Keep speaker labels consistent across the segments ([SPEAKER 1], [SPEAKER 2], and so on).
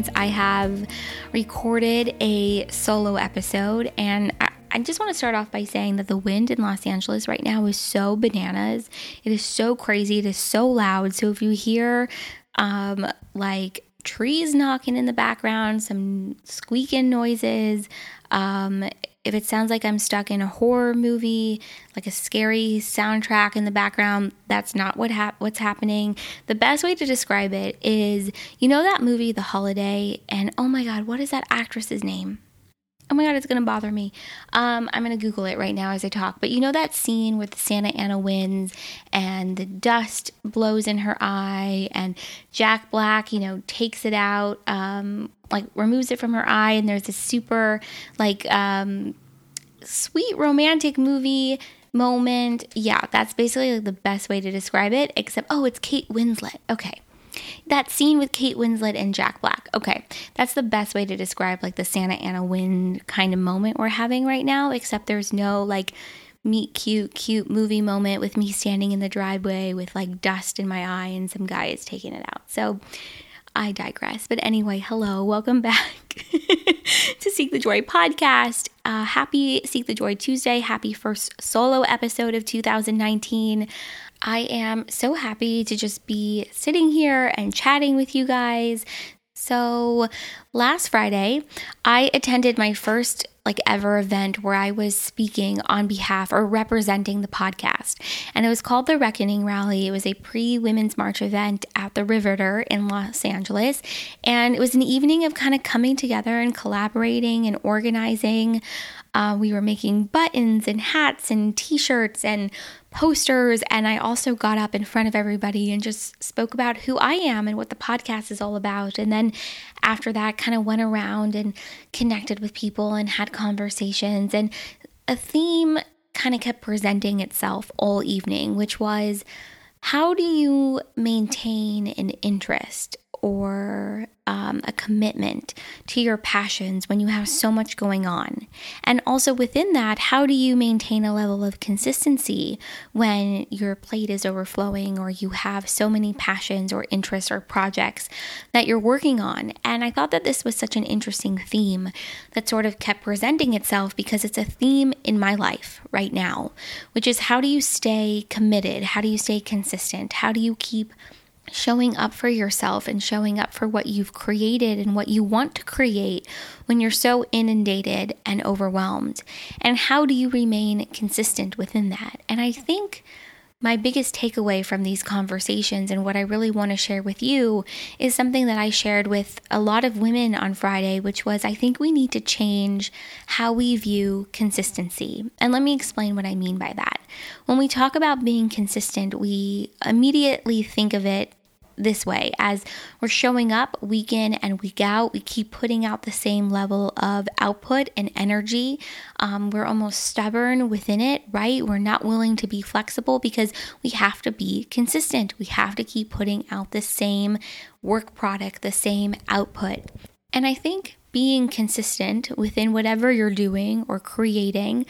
[SPEAKER 1] since I have recorded a solo episode, and I, I just want to start off by saying that the wind in Los Angeles right now is so bananas. It is so crazy. It is so loud. So if you hear um, like trees knocking in the background, some squeaking noises, um, if it sounds like I'm stuck in a horror movie, like a scary soundtrack in the background, that's not what hap- what's happening. The best way to describe it is, you know that movie The Holiday and oh my god, what is that actress's name? oh my god, it's gonna bother me. Um, I'm gonna Google it right now as I talk. But you know that scene with Santa Ana winds and the dust blows in her eye, and Jack Black, you know, takes it out, um, like removes it from her eye, and there's this super like um, sweet romantic movie moment. Yeah, that's basically like the best way to describe it. Except, oh, it's Kate Winslet. Okay. That scene with Kate Winslet and Jack Black. Okay, that's the best way to describe like the Santa Ana win kind of moment we're having right now, except there's no like meet cute, cute movie moment with me standing in the driveway with like dust in my eye and some guy is taking it out. So I digress. But anyway, hello, welcome back to Seek the Joy podcast. Uh, happy Seek the Joy Tuesday. Happy first solo episode of 2019. I am so happy to just be sitting here and chatting with you guys. So, last Friday, I attended my first like ever event where I was speaking on behalf or representing the podcast. And it was called the Reckoning Rally. It was a pre Women's March event at the Riveter in Los Angeles. And it was an evening of kind of coming together and collaborating and organizing. Uh, we were making buttons and hats and t shirts and posters. And I also got up in front of everybody and just spoke about who I am and what the podcast is all about. And then after that, kind of went around and connected with people and had conversations. And a theme kind of kept presenting itself all evening, which was how do you maintain an interest or um, a commitment to your passions when you have so much going on? And also within that, how do you maintain a level of consistency when your plate is overflowing or you have so many passions or interests or projects that you're working on? And I thought that this was such an interesting theme that sort of kept presenting itself because it's a theme in my life right now, which is how do you stay committed? How do you stay consistent? How do you keep showing up for yourself and showing up for what you've created and what you want to create when you're so inundated and overwhelmed? And how do you remain consistent within that? And I think my biggest takeaway from these conversations and what I really want to share with you is something that I shared with a lot of women on Friday, which was I think we need to change how we view consistency. And let me explain what I mean by that. When we talk about being consistent, we immediately think of it this way as we're showing up week in and week out. We keep putting out the same level of output and energy. Um, we're almost stubborn within it, right? We're not willing to be flexible because we have to be consistent. We have to keep putting out the same work product, the same output. And I think being consistent within whatever you're doing or creating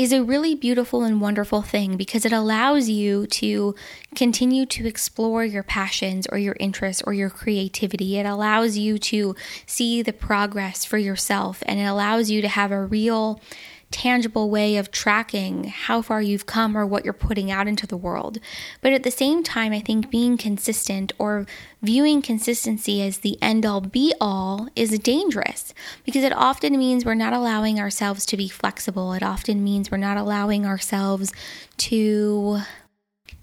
[SPEAKER 1] is a really beautiful and wonderful thing because it allows you to continue to explore your passions or your interests or your creativity. It allows you to see the progress for yourself and it allows you to have a real tangible way of tracking how far you've come or what you're putting out into the world. But at the same time, I think being consistent or viewing consistency as the end all be all is dangerous because it often means we're not allowing ourselves to be flexible. It often means we're not allowing ourselves to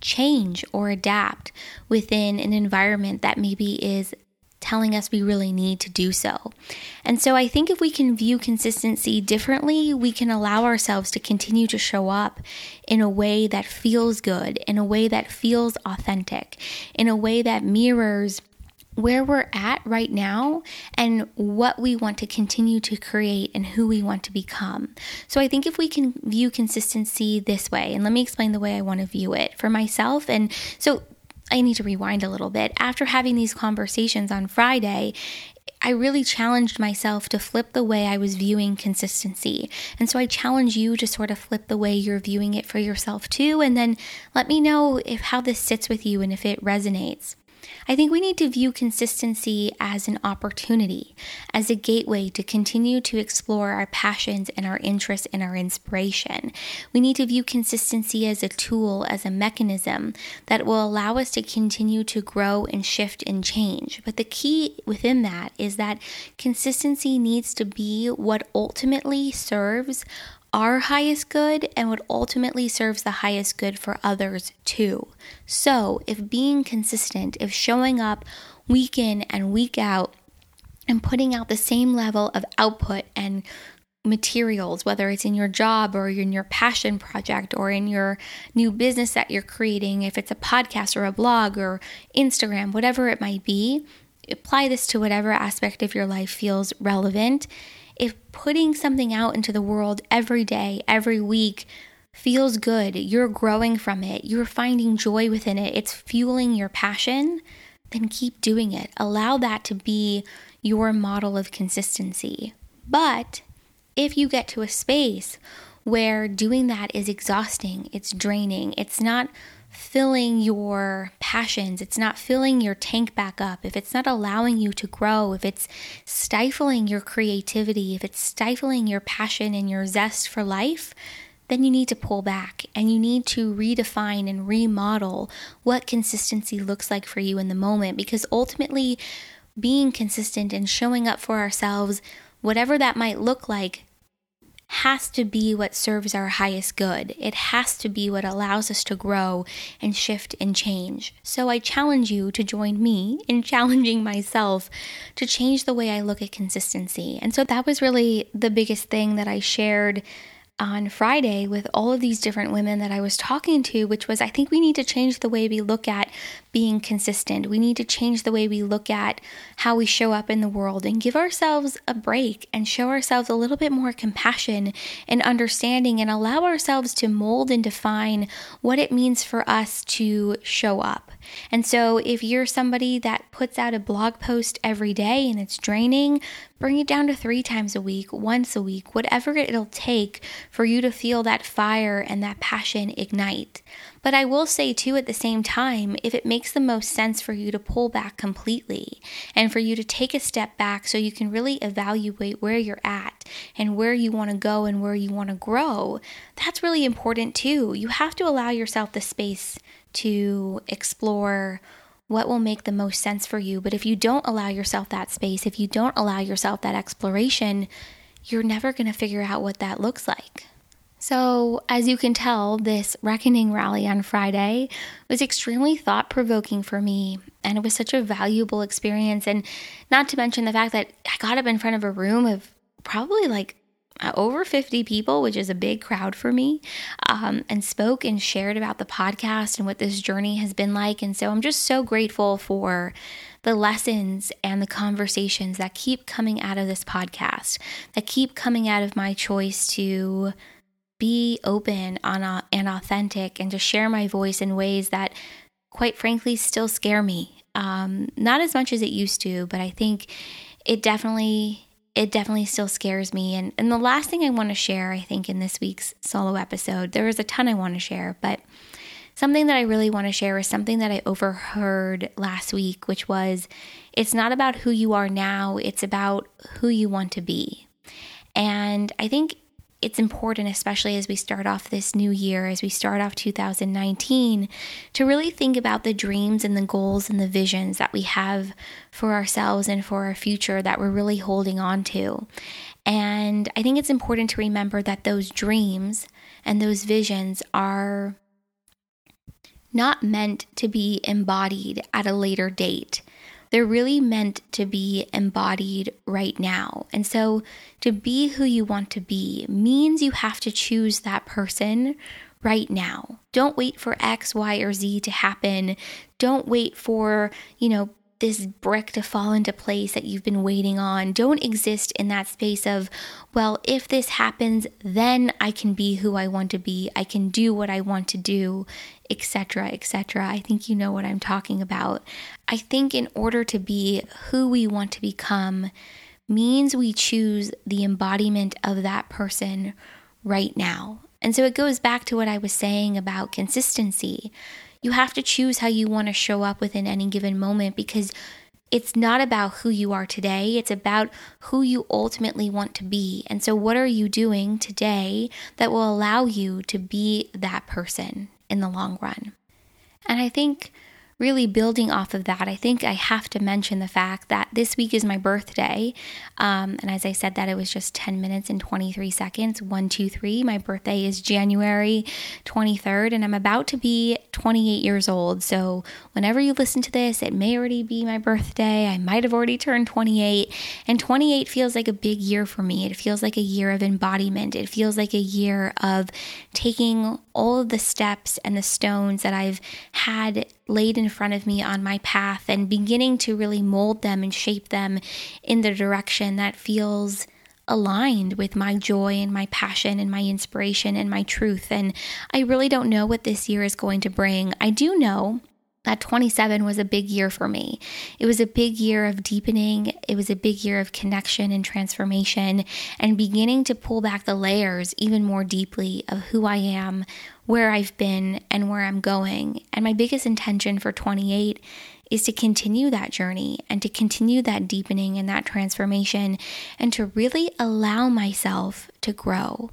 [SPEAKER 1] change or adapt within an environment that maybe is telling us we really need to do so. And so I think if we can view consistency differently, we can allow ourselves to continue to show up in a way that feels good, in a way that feels authentic, in a way that mirrors where we're at right now and what we want to continue to create and who we want to become. So I think if we can view consistency this way, and let me explain the way I want to view it for myself. And so I need to rewind a little bit. After having these conversations on Friday, I really challenged myself to flip the way I was viewing consistency. And so I challenge you to sort of flip the way you're viewing it for yourself too. And then let me know if how this sits with you and if it resonates. I think we need to view consistency as an opportunity, as a gateway to continue to explore our passions and our interests and our inspiration. We need to view consistency as a tool, as a mechanism that will allow us to continue to grow and shift and change. But the key within that is that consistency needs to be what ultimately serves our highest good and what ultimately serves the highest good for others too. So, if being consistent, if showing up week in and week out and putting out the same level of output and materials, whether it's in your job or in your passion project or in your new business that you're creating, if it's a podcast or a blog or Instagram, whatever it might be, apply this to whatever aspect of your life feels relevant if putting something out into the world every day, every week, feels good, you're growing from it, you're finding joy within it, it's fueling your passion, then keep doing it. Allow that to be your model of consistency. But if you get to a space where doing that is exhausting, it's draining, it's not filling your passions, it's not filling your tank back up, if it's not allowing you to grow, if it's stifling your creativity, if it's stifling your passion and your zest for life, then you need to pull back and you need to redefine and remodel what consistency looks like for you in the moment because ultimately being consistent and showing up for ourselves, whatever that might look like, has to be what serves our highest good. It has to be what allows us to grow and shift and change. So I challenge you to join me in challenging myself to change the way I look at consistency. And so that was really the biggest thing that I shared on Friday with all of these different women that I was talking to, which was I think we need to change the way we look at being consistent. We need to change the way we look at how we show up in the world and give ourselves a break and show ourselves a little bit more compassion and understanding and allow ourselves to mold and define what it means for us to show up. And so, if you're somebody that puts out a blog post every day and it's draining, bring it down to three times a week, once a week, whatever it'll take for you to feel that fire and that passion ignite. But I will say, too, at the same time, if it makes the most sense for you to pull back completely and for you to take a step back so you can really evaluate where you're at and where you want to go and where you want to grow, that's really important, too. You have to allow yourself the space to explore what will make the most sense for you. But if you don't allow yourself that space, if you don't allow yourself that exploration, you're never going to figure out what that looks like. So, as you can tell, this reckoning rally on Friday was extremely thought provoking for me. And it was such a valuable experience. And not to mention the fact that I got up in front of a room of probably like over 50 people, which is a big crowd for me, um, and spoke and shared about the podcast and what this journey has been like. And so I'm just so grateful for the lessons and the conversations that keep coming out of this podcast, that keep coming out of my choice to be open on, and authentic and to share my voice in ways that, quite frankly, still scare me. Um, not as much as it used to, but I think it definitely it definitely still scares me. And, and the last thing I want to share, I think, in this week's solo episode, there was a ton I want to share, but something that I really want to share is something that I overheard last week, which was it's not about who you are now, it's about who you want to be. And I think it's important, especially as we start off this new year, as we start off 2019, to really think about the dreams and the goals and the visions that we have for ourselves and for our future that we're really holding on to. And I think it's important to remember that those dreams and those visions are not meant to be embodied at a later date. They're really meant to be embodied right now. And so to be who you want to be means you have to choose that person right now. Don't wait for X, Y, or Z to happen. Don't wait for, you know, this brick to fall into place that you've been waiting on. Don't exist in that space of, well, if this happens, then I can be who I want to be. I can do what I want to do, etc., etc. I think you know what I'm talking about. I think in order to be who we want to become means we choose the embodiment of that person right now. And so it goes back to what I was saying about consistency. You have to choose how you want to show up within any given moment because it's not about who you are today, it's about who you ultimately want to be. And so, what are you doing today that will allow you to be that person in the long run? And I think really building off of that, I think I have to mention the fact that this week is my birthday. Um, and as I said, that it was just 10 minutes and 23 seconds. One, two, three. My birthday is January 23rd, and I'm about to be 28 years old. So whenever you listen to this, it may already be my birthday. I might have already turned 28. And 28 feels like a big year for me. It feels like a year of embodiment. It feels like a year of taking all of the steps and the stones that I've had laid in front of me on my path and beginning to really mold them and shape them in the direction that feels aligned with my joy and my passion and my inspiration and my truth. And I really don't know what this year is going to bring. I do know that 27 was a big year for me. It was a big year of deepening. It was a big year of connection and transformation and beginning to pull back the layers even more deeply of who I am, where I've been, and where I'm going. And my biggest intention for 28 is to continue that journey and to continue that deepening and that transformation and to really allow myself to grow.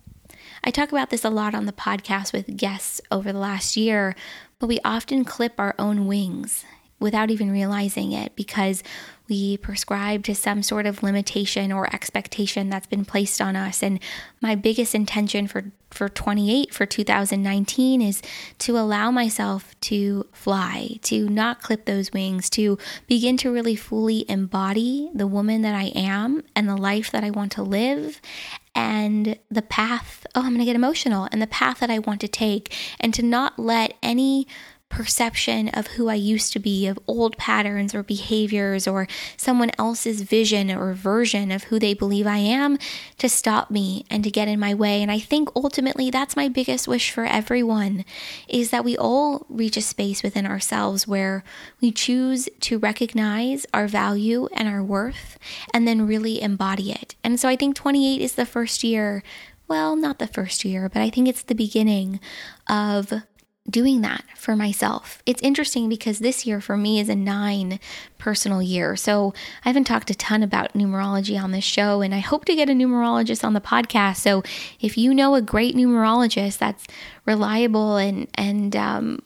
[SPEAKER 1] I talk about this a lot on the podcast with guests over the last year, but we often clip our own wings without even realizing it because we prescribe to some sort of limitation or expectation that's been placed on us. And my biggest intention for, for 28 for 2019 is to allow myself to fly, to not clip those wings, to begin to really fully embody the woman that I am and the life that I want to live and the path, oh, I'm going to get emotional, and the path that I want to take, and to not let any perception of who I used to be, of old patterns or behaviors, or someone else's vision or version of who they believe I am to stop me and to get in my way. And I think ultimately that's my biggest wish for everyone is that we all reach a space within ourselves where we choose to recognize our value and our worth and then really embody it. And so I think 28 is the first year well, not the first year, but I think it's the beginning of doing that for myself. It's interesting because this year for me is a nine personal year. So I haven't talked a ton about numerology on this show, and I hope to get a numerologist on the podcast. So if you know a great numerologist that's reliable and and um,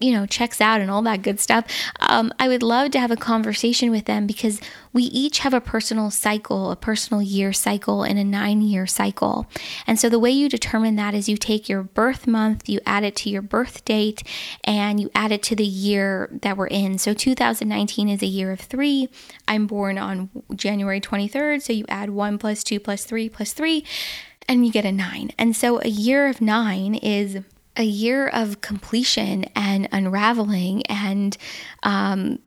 [SPEAKER 1] you know, checks out and all that good stuff, um, I would love to have a conversation with them because we each have a personal cycle, a personal year cycle, and a nine year cycle. And so the way you determine that is you take your birth month, you add it to your birth date, and you add it to the year that we're in. So 2019 is a year of three. I'm born on January 23rd. So you add one plus two plus three plus three, and you get a nine. And so a year of nine is a year of completion and unraveling and um,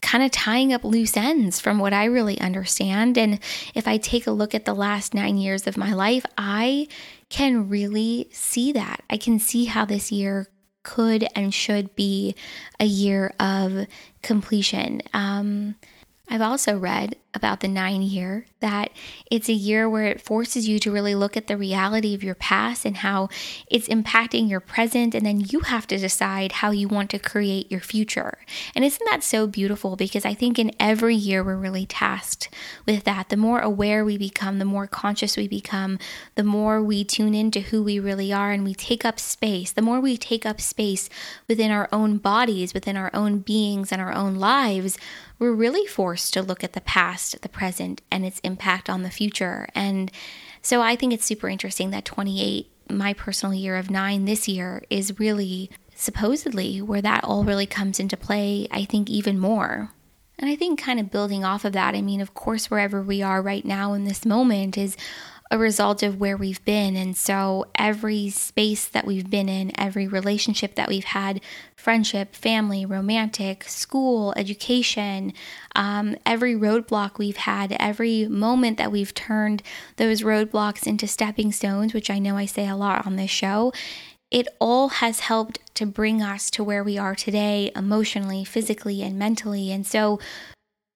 [SPEAKER 1] kind of tying up loose ends from what I really understand. And if I take a look at the last nine years of my life, I can really see that. I can see how this year could and should be a year of completion. Um, I've also read about the nine year that it's a year where it forces you to really look at the reality of your past and how it's impacting your present. And then you have to decide how you want to create your future. And isn't that so beautiful? Because I think in every year we're really tasked with that. The more aware we become, the more conscious we become, the more we tune into who we really are and we take up space. The more we take up space within our own bodies, within our own beings, and our own lives we're really forced to look at the past, the present, and its impact on the future. And so I think it's super interesting that 28, my personal year of nine this year, is really supposedly where that all really comes into play, I think, even more. And I think, kind of building off of that, I mean, of course, wherever we are right now in this moment is a result of where we've been. And so every space that we've been in, every relationship that we've had friendship, family, romantic, school, education, um, every roadblock we've had, every moment that we've turned those roadblocks into stepping stones, which I know I say a lot on this show. It all has helped to bring us to where we are today, emotionally, physically, and mentally. And so,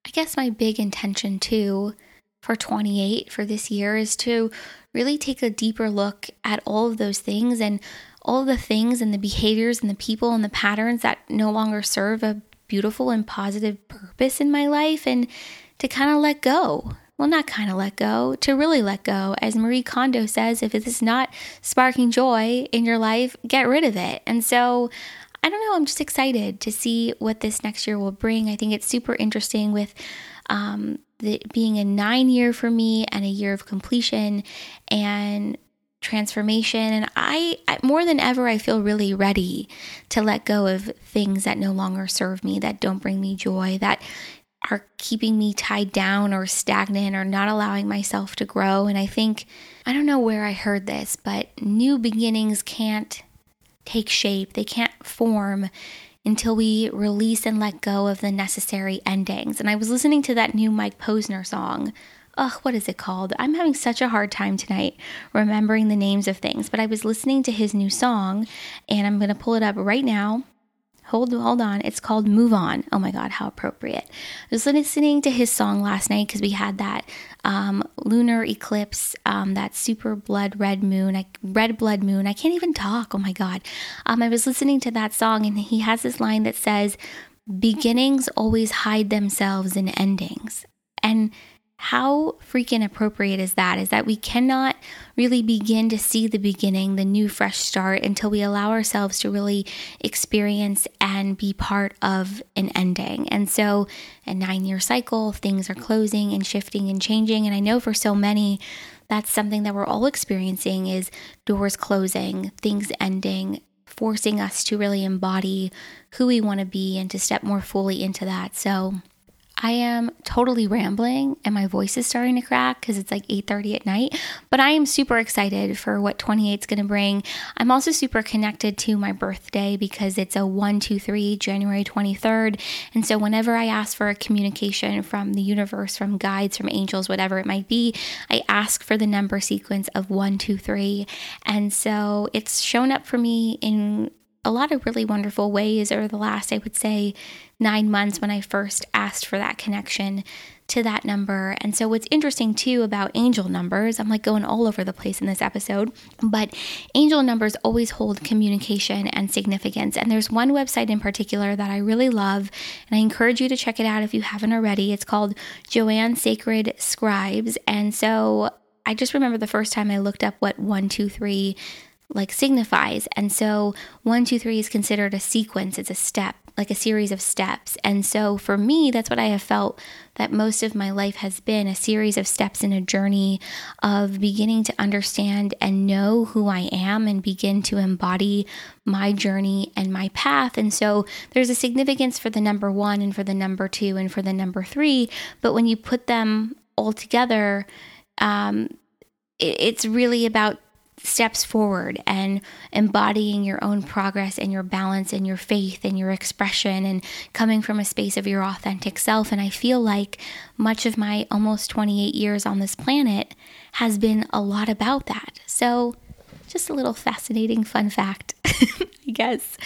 [SPEAKER 1] I guess my big intention too for 28 for this year is to really take a deeper look at all of those things and all the things and the behaviors and the people and the patterns that no longer serve a beautiful and positive purpose in my life and to kind of let go. Well, not kind of let go, to really let go. As Marie Kondo says, if it's not sparking joy in your life, get rid of it. And so I don't know, I'm just excited to see what this next year will bring. I think it's super interesting with um, the, being a nine year for me and a year of completion and transformation. And I, I, more than ever I feel really ready to let go of things that no longer serve me that don't bring me joy that are keeping me tied down or stagnant or not allowing myself to grow. And I think I don't know where I heard this but new beginnings can't take shape. They can't form until we release and let go of the necessary endings. And I was listening to that new Mike Posner song. Ugh, what is it called? I'm having such a hard time tonight remembering the names of things, but I was listening to his new song and I'm going to pull it up right now hold hold on. It's called move on. Oh my god how appropriate. I was listening to his song last night because we had that um, lunar eclipse um, that super blood red moon I, red blood moon. I can't even talk. Oh my god. Um, i was listening to that song and he has this line that says beginnings always hide themselves in endings. And how freaking appropriate is that? Is that we cannot really begin to see the beginning, the new fresh start, until we allow ourselves to really experience and be part of an ending. And so, a nine year cycle, things are closing and shifting and changing. And I know for so many, that's something that we're all experiencing is doors closing, things ending, forcing us to really embody who we want to be and to step more fully into that. So, I am totally rambling and my voice is starting to crack because it's like 8:30 at night, but I am super excited for what 28 is going to bring. I'm also super connected to my birthday because it's a 1 2 3 January 23rd. And so whenever I ask for a communication from the universe, from guides, from angels, whatever it might be, I ask for the number sequence of 1 2 3. And so it's shown up for me in a lot of really wonderful ways over the last, I would say, nine months when I first asked for that connection to that number. And so, what's interesting too about angel numbers, I'm like going all over the place in this episode, but angel numbers always hold communication and significance. And there's one website in particular that I really love, and I encourage you to check it out if you haven't already. It's called Joanne Sacred Scribes. And so, I just remember the first time I looked up what 123 like signifies. And so one, two, three is considered a sequence, it's a step, like a series of steps. And so for me, that's what I have felt that most of my life has been a series of steps in a journey of beginning to understand and know who I am and begin to embody my journey and my path. And so there's a significance for the number one and for the number two and for the number three. But when you put them all together, um, it's really about steps forward and embodying your own progress and your balance and your faith and your expression and coming from a space of your authentic self. And I feel like much of my almost 28 years on this planet has been a lot about that. So, just a little fascinating fun fact, Guess.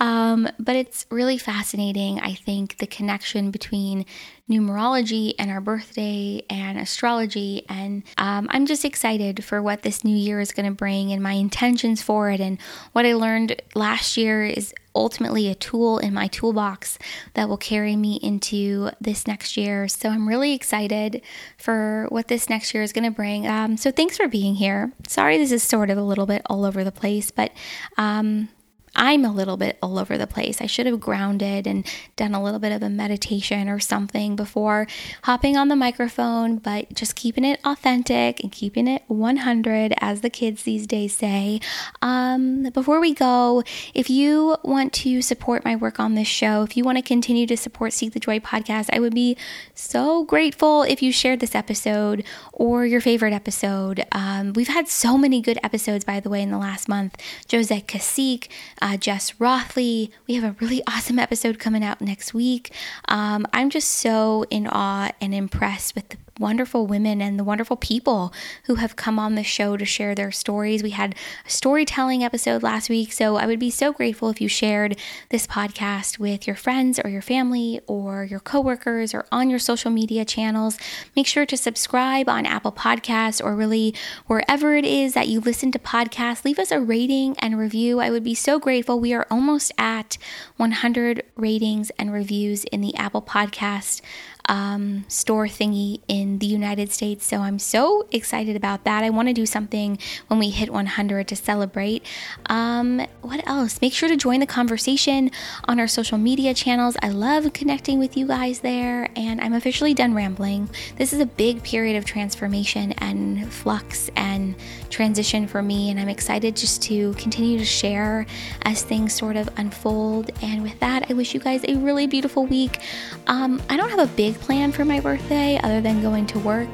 [SPEAKER 1] Um, but it's really fascinating, I think, the connection between numerology and our birthday and astrology. And um, I'm just excited for what this new year is going to bring and my intentions for it. And what I learned last year is ultimately a tool in my toolbox that will carry me into this next year. So I'm really excited for what this next year is going to bring. Um, so thanks for being here. Sorry, this is sort of a little bit all over the place, but um, I'm a little bit all over the place. I should have grounded and done a little bit of a meditation or something before hopping on the microphone, but just keeping it authentic and keeping it 100, as the kids these days say. Um, before we go, if you want to support my work on this show, if you want to continue to support Seek the Joy podcast, I would be so grateful if you shared this episode or your favorite episode. Um, we've had so many good episodes, by the way, in the last month. Josette Cacique, uh, Jess Rothley. We have a really awesome episode coming out next week. Um, I'm just so in awe and impressed with the wonderful women and the wonderful people who have come on the show to share their stories. We had a storytelling episode last week, so I would be so grateful if you shared this podcast with your friends or your family or your coworkers or on your social media channels. Make sure to subscribe on Apple Podcasts or really wherever it is that you listen to podcasts. Leave us a rating and review. I would be so grateful. We are almost at 100 ratings and reviews in the Apple Podcast um, store thingy in the United States. So I'm so excited about that. I want to do something when we hit 100 to celebrate. Um, what else? Make sure to join the conversation on our social media channels. I love connecting with you guys there, and I'm officially done rambling. This is a big period of transformation and flux and transition for me, and I'm excited just to continue to share as things sort of unfold. And with that, I wish you guys a really beautiful week. Um, I don't have a big plan for my birthday other than going to work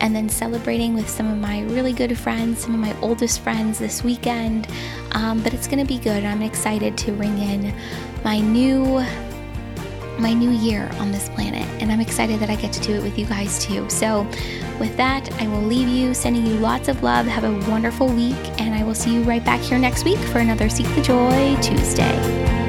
[SPEAKER 1] and then celebrating with some of my really good friends, some of my oldest friends this weekend. Um, but it's going to be good. I'm excited to ring in my new my new year on this planet and I'm excited that I get to do it with you guys too. So with that, I will leave you sending you lots of love. Have a wonderful week and I will see you right back here next week for another Seek the Joy Tuesday.